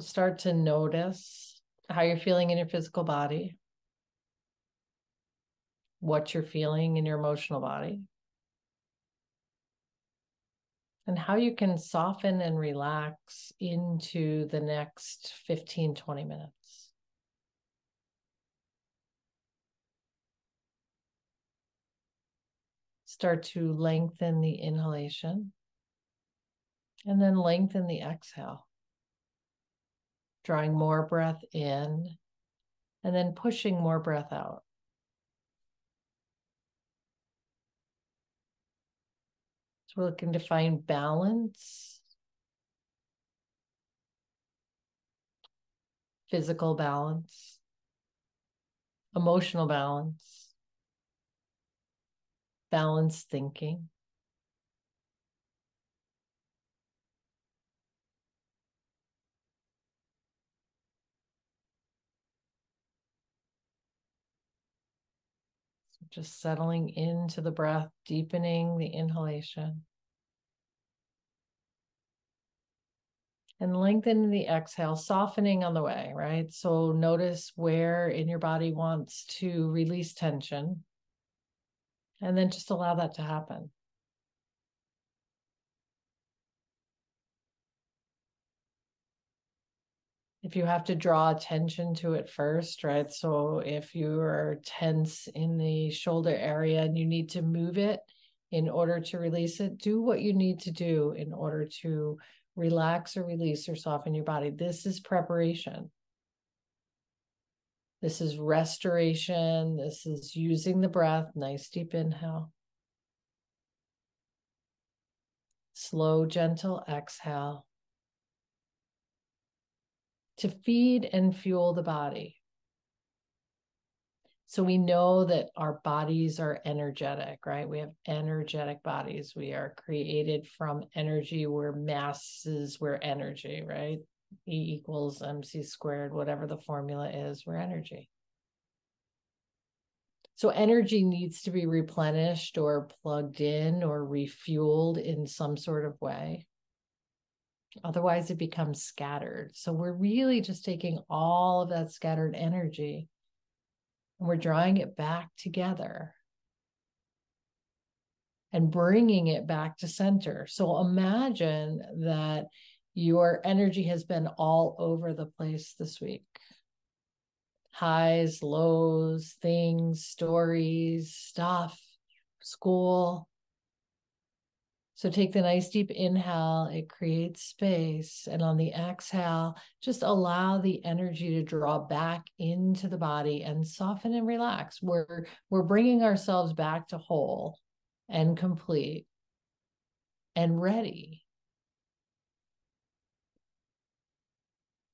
start to notice how you're feeling in your physical body, what you're feeling in your emotional body, and how you can soften and relax into the next 15, 20 minutes. Start to lengthen the inhalation and then lengthen the exhale. Drawing more breath in and then pushing more breath out. So we're looking to find balance, physical balance, emotional balance, balanced thinking. Just settling into the breath, deepening the inhalation. And lengthening the exhale, softening on the way, right? So notice where in your body wants to release tension. And then just allow that to happen. If you have to draw attention to it first, right? So if you are tense in the shoulder area and you need to move it in order to release it, do what you need to do in order to relax or release or soften your body. This is preparation. This is restoration. This is using the breath. Nice deep inhale. Slow, gentle exhale to feed and fuel the body. So we know that our bodies are energetic, right? We have energetic bodies. We are created from energy. We're masses, we're energy, right? E equals mc squared, whatever the formula is, we're energy. So energy needs to be replenished or plugged in or refueled in some sort of way. Otherwise, it becomes scattered. So we're really just taking all of that scattered energy and we're drawing it back together and bringing it back to center. So imagine that your energy has been all over the place this week highs, lows, things, stories, stuff, school, so take the nice deep inhale, it creates space. And on the exhale, just allow the energy to draw back into the body and soften and relax. We're, we're bringing ourselves back to whole and complete and ready.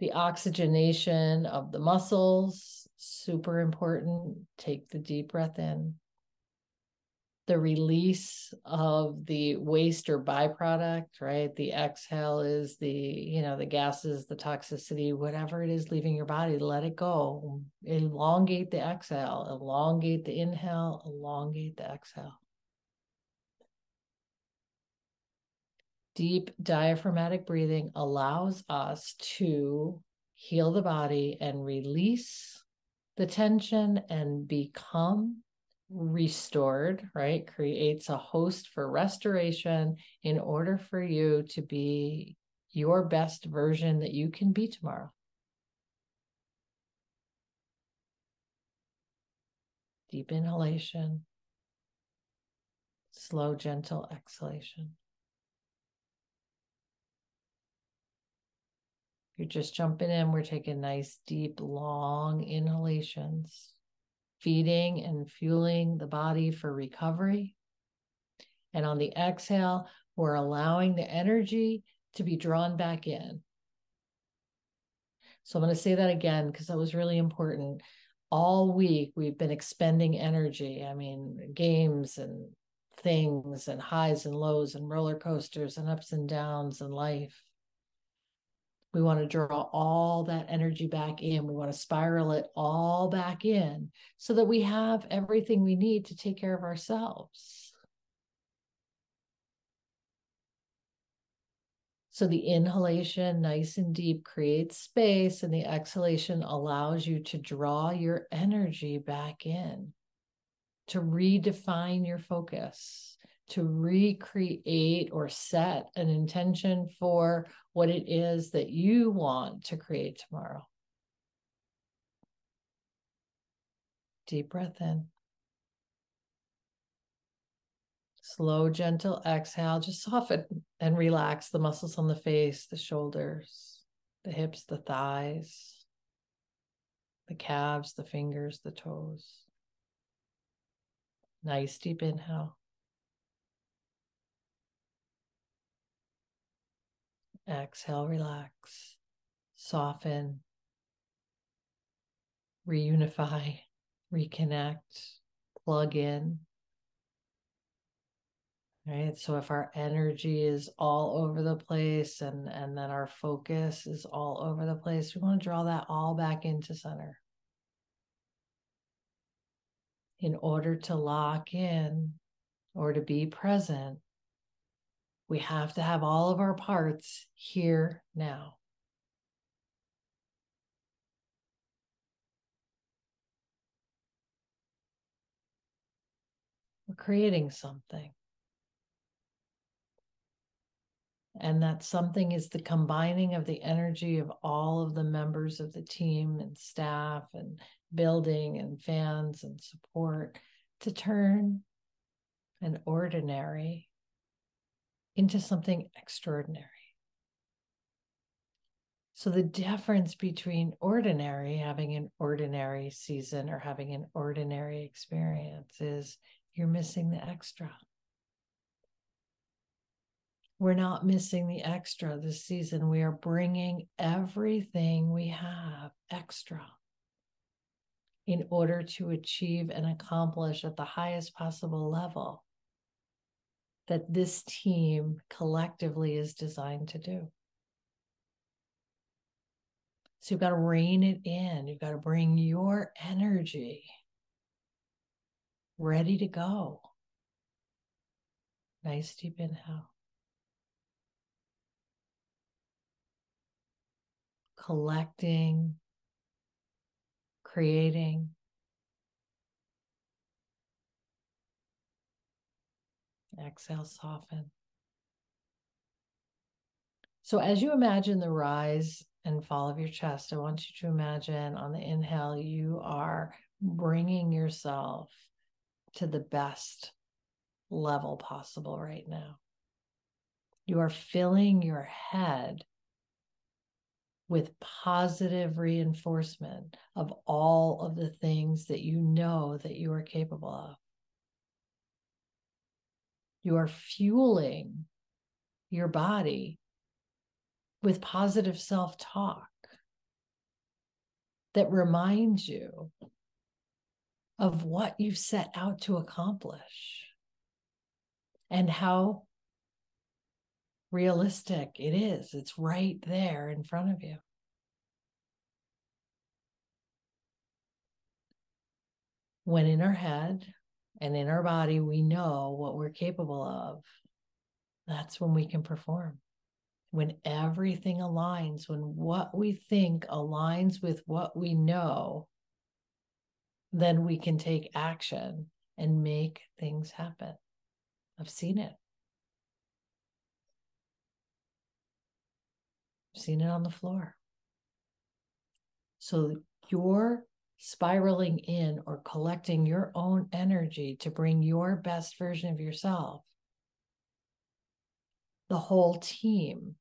The oxygenation of the muscles, super important. Take the deep breath in the release of the waste or byproduct, right? The exhale is the, you know, the gases, the toxicity, whatever it is leaving your body, let it go. Elongate the exhale, elongate the inhale, elongate the exhale. Deep diaphragmatic breathing allows us to heal the body and release the tension and become restored, right? Creates a host for restoration in order for you to be your best version that you can be tomorrow. Deep inhalation, slow, gentle exhalation. You're just jumping in. We're taking nice, deep, long inhalations feeding and fueling the body for recovery. And on the exhale, we're allowing the energy to be drawn back in. So I'm going to say that again because that was really important. All week, we've been expending energy. I mean, games and things and highs and lows and roller coasters and ups and downs in life. We want to draw all that energy back in. We want to spiral it all back in so that we have everything we need to take care of ourselves. So the inhalation, nice and deep, creates space, and the exhalation allows you to draw your energy back in, to redefine your focus, to recreate or set an intention for what it is that you want to create tomorrow. Deep breath in. Slow, gentle exhale. Just soften and relax the muscles on the face, the shoulders, the hips, the thighs, the calves, the fingers, the toes. Nice deep inhale. Exhale, relax, soften, reunify, reconnect, plug in. Right. So if our energy is all over the place and, and then our focus is all over the place, we want to draw that all back into center. In order to lock in or to be present, we have to have all of our parts here now. We're creating something. And that something is the combining of the energy of all of the members of the team and staff and building and fans and support to turn an ordinary into something extraordinary. So, the difference between ordinary, having an ordinary season or having an ordinary experience, is you're missing the extra. We're not missing the extra this season. We are bringing everything we have extra in order to achieve and accomplish at the highest possible level that this team collectively is designed to do. So you've got to rein it in. You've got to bring your energy ready to go. Nice deep inhale. Collecting, creating, Exhale, soften. So, as you imagine the rise and fall of your chest, I want you to imagine on the inhale, you are bringing yourself to the best level possible right now. You are filling your head with positive reinforcement of all of the things that you know that you are capable of. You are fueling your body with positive self talk that reminds you of what you've set out to accomplish and how realistic it is. It's right there in front of you. When in our head, and in our body, we know what we're capable of. That's when we can perform. When everything aligns, when what we think aligns with what we know, then we can take action and make things happen. I've seen it. I've seen it on the floor. So your spiraling in or collecting your own energy to bring your best version of yourself, the whole team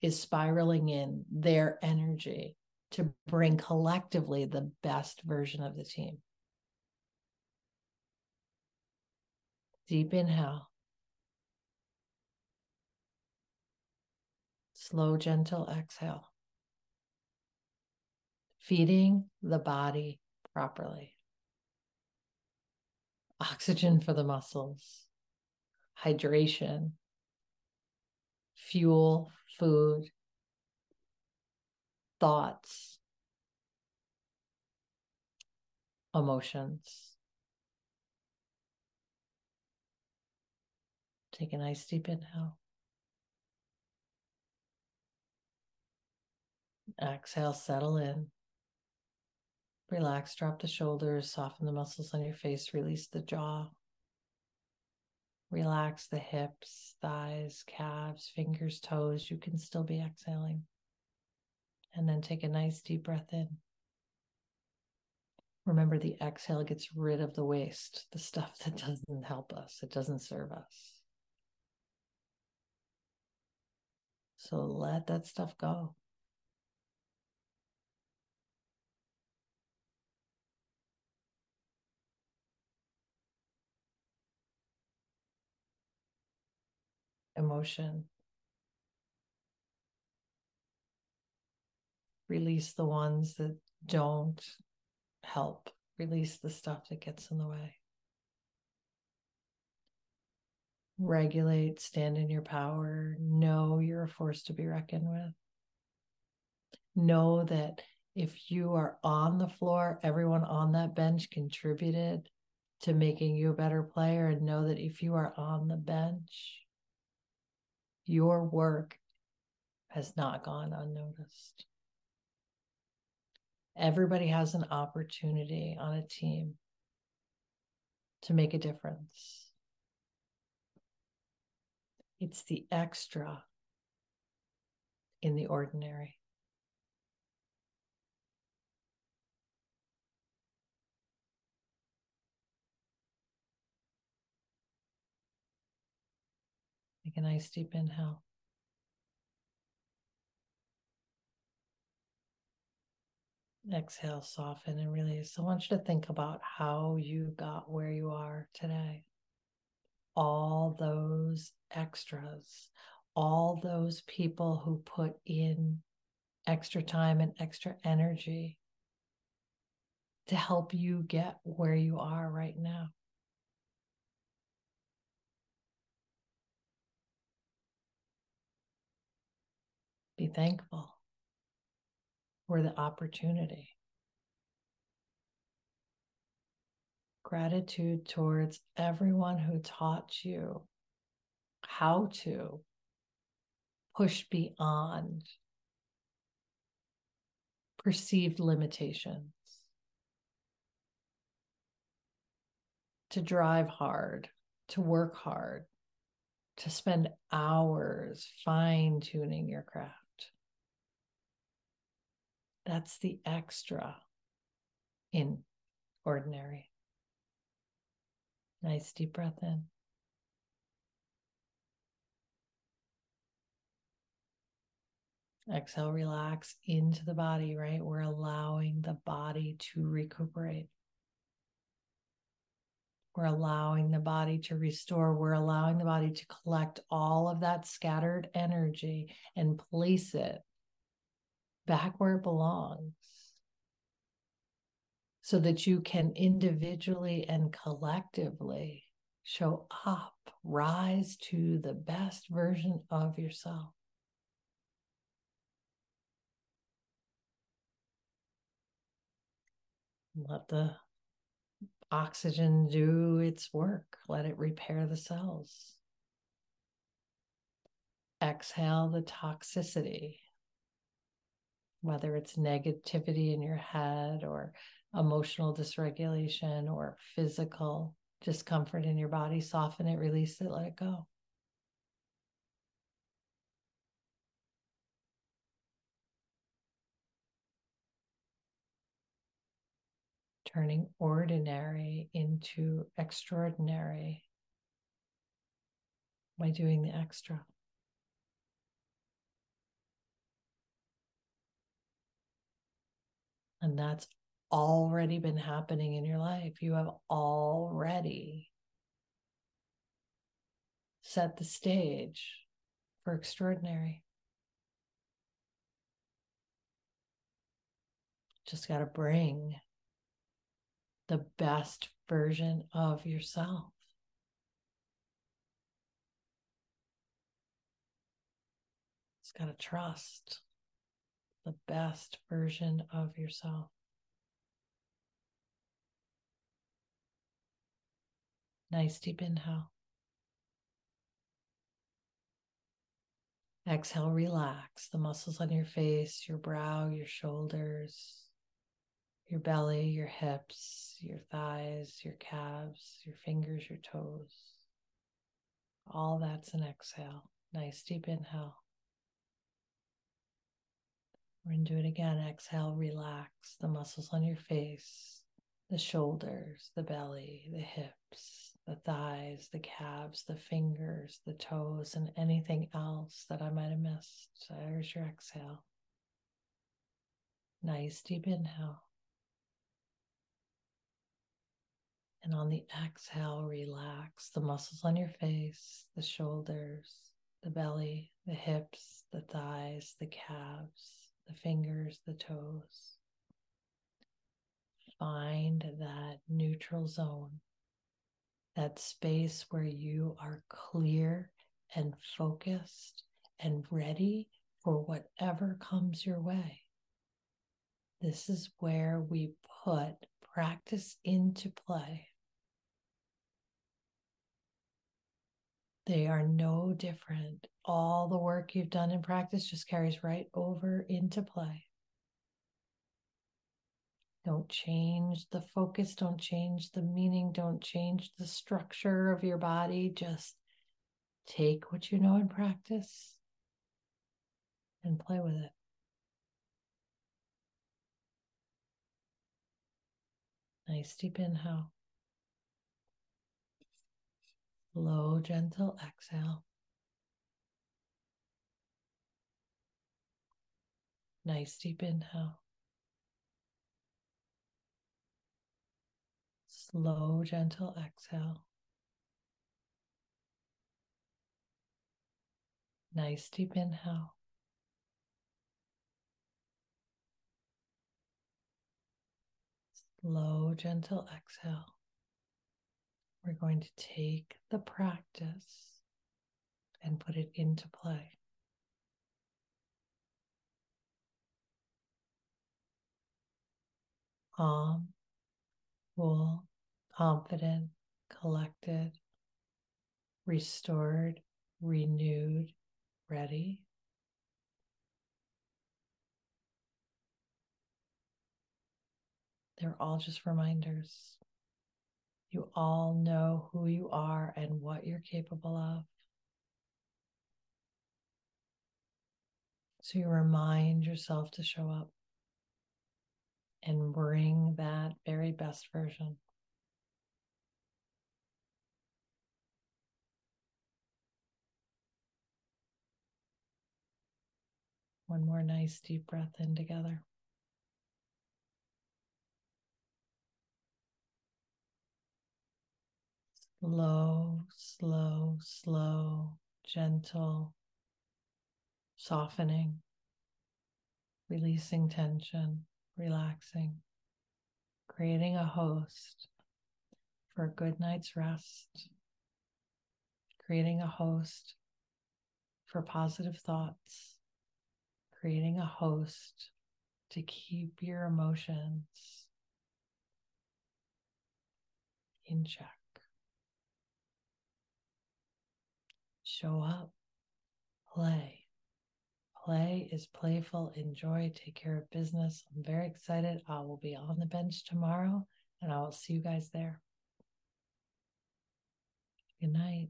is spiraling in their energy to bring collectively the best version of the team. Deep inhale. Slow, gentle exhale feeding the body properly. Oxygen for the muscles, hydration, fuel, food, thoughts, emotions. Take a nice deep inhale. Exhale, settle in. Relax, drop the shoulders, soften the muscles on your face, release the jaw. Relax the hips, thighs, calves, fingers, toes. You can still be exhaling. And then take a nice deep breath in. Remember, the exhale gets rid of the waste, the stuff that doesn't help us, it doesn't serve us. So let that stuff go. Emotion. Release the ones that don't help. Release the stuff that gets in the way. regulate, stand in your power, know you're a force to be reckoned with. Know that if you are on the floor, everyone on that bench contributed to making you a better player. And know that if you are on the bench, your work has not gone unnoticed. Everybody has an opportunity on a team to make a difference. It's the extra in the ordinary. Nice deep inhale. Exhale, soften and release. I want you to think about how you got where you are today all those extras, all those people who put in extra time and extra energy to help you get where you are right now. Be thankful for the opportunity. gratitude towards everyone who taught you how to push beyond perceived limitations, to drive hard, to work hard, to spend hours fine tuning your craft. That's the extra in ordinary. Nice deep breath in. Exhale, relax into the body, right? We're allowing the body to recuperate. We're allowing the body to restore. We're allowing the body to collect all of that scattered energy and place it back where it belongs so that you can individually and collectively show up, rise to the best version of yourself. Let the oxygen do its work, let it repair the cells. Exhale the toxicity, whether it's negativity in your head or emotional dysregulation or physical discomfort in your body, soften it, release it, let it go. Turning ordinary into extraordinary by doing the extra. And that's already been happening in your life. You have already set the stage for extraordinary. Just got to bring the best version of yourself. Just got to trust the best version of yourself. Nice deep inhale. Exhale, relax the muscles on your face, your brow, your shoulders, your belly, your hips, your thighs, your calves, your fingers, your toes. All that's an exhale. Nice deep inhale. We're going to do it again. Exhale, relax the muscles on your face, the shoulders, the belly, the hips, the thighs, the calves, the fingers, the toes, and anything else that I might have missed. So there's your exhale. Nice deep inhale. And on the exhale, relax the muscles on your face, the shoulders, the belly, the hips, the thighs, the calves, the fingers, the toes. Find that neutral zone, that space where you are clear and focused and ready for whatever comes your way. This is where we put practice into play. They are no different. All the work you've done in practice just carries right over into play. Don't change the focus, don't change the meaning, don't change the structure of your body. Just take what you know in practice and play with it. Nice deep inhale. Slow, gentle exhale. Nice deep inhale. Slow, gentle exhale. Nice deep inhale. Slow, gentle exhale. We're going to take the practice and put it into play. Calm, cool, confident, collected, restored, renewed, ready. They're all just reminders. You all know who you are and what you're capable of. So you remind yourself to show up and bring that very best version. One more nice deep breath in together. Slow, slow, slow, gentle, softening, releasing tension, relaxing, creating a host for a good night's rest, creating a host for positive thoughts, creating a host to keep your emotions in check. show up, play. Play is playful, enjoy, take care of business. I'm very excited. I will be on the bench tomorrow and I will see you guys there. Good night.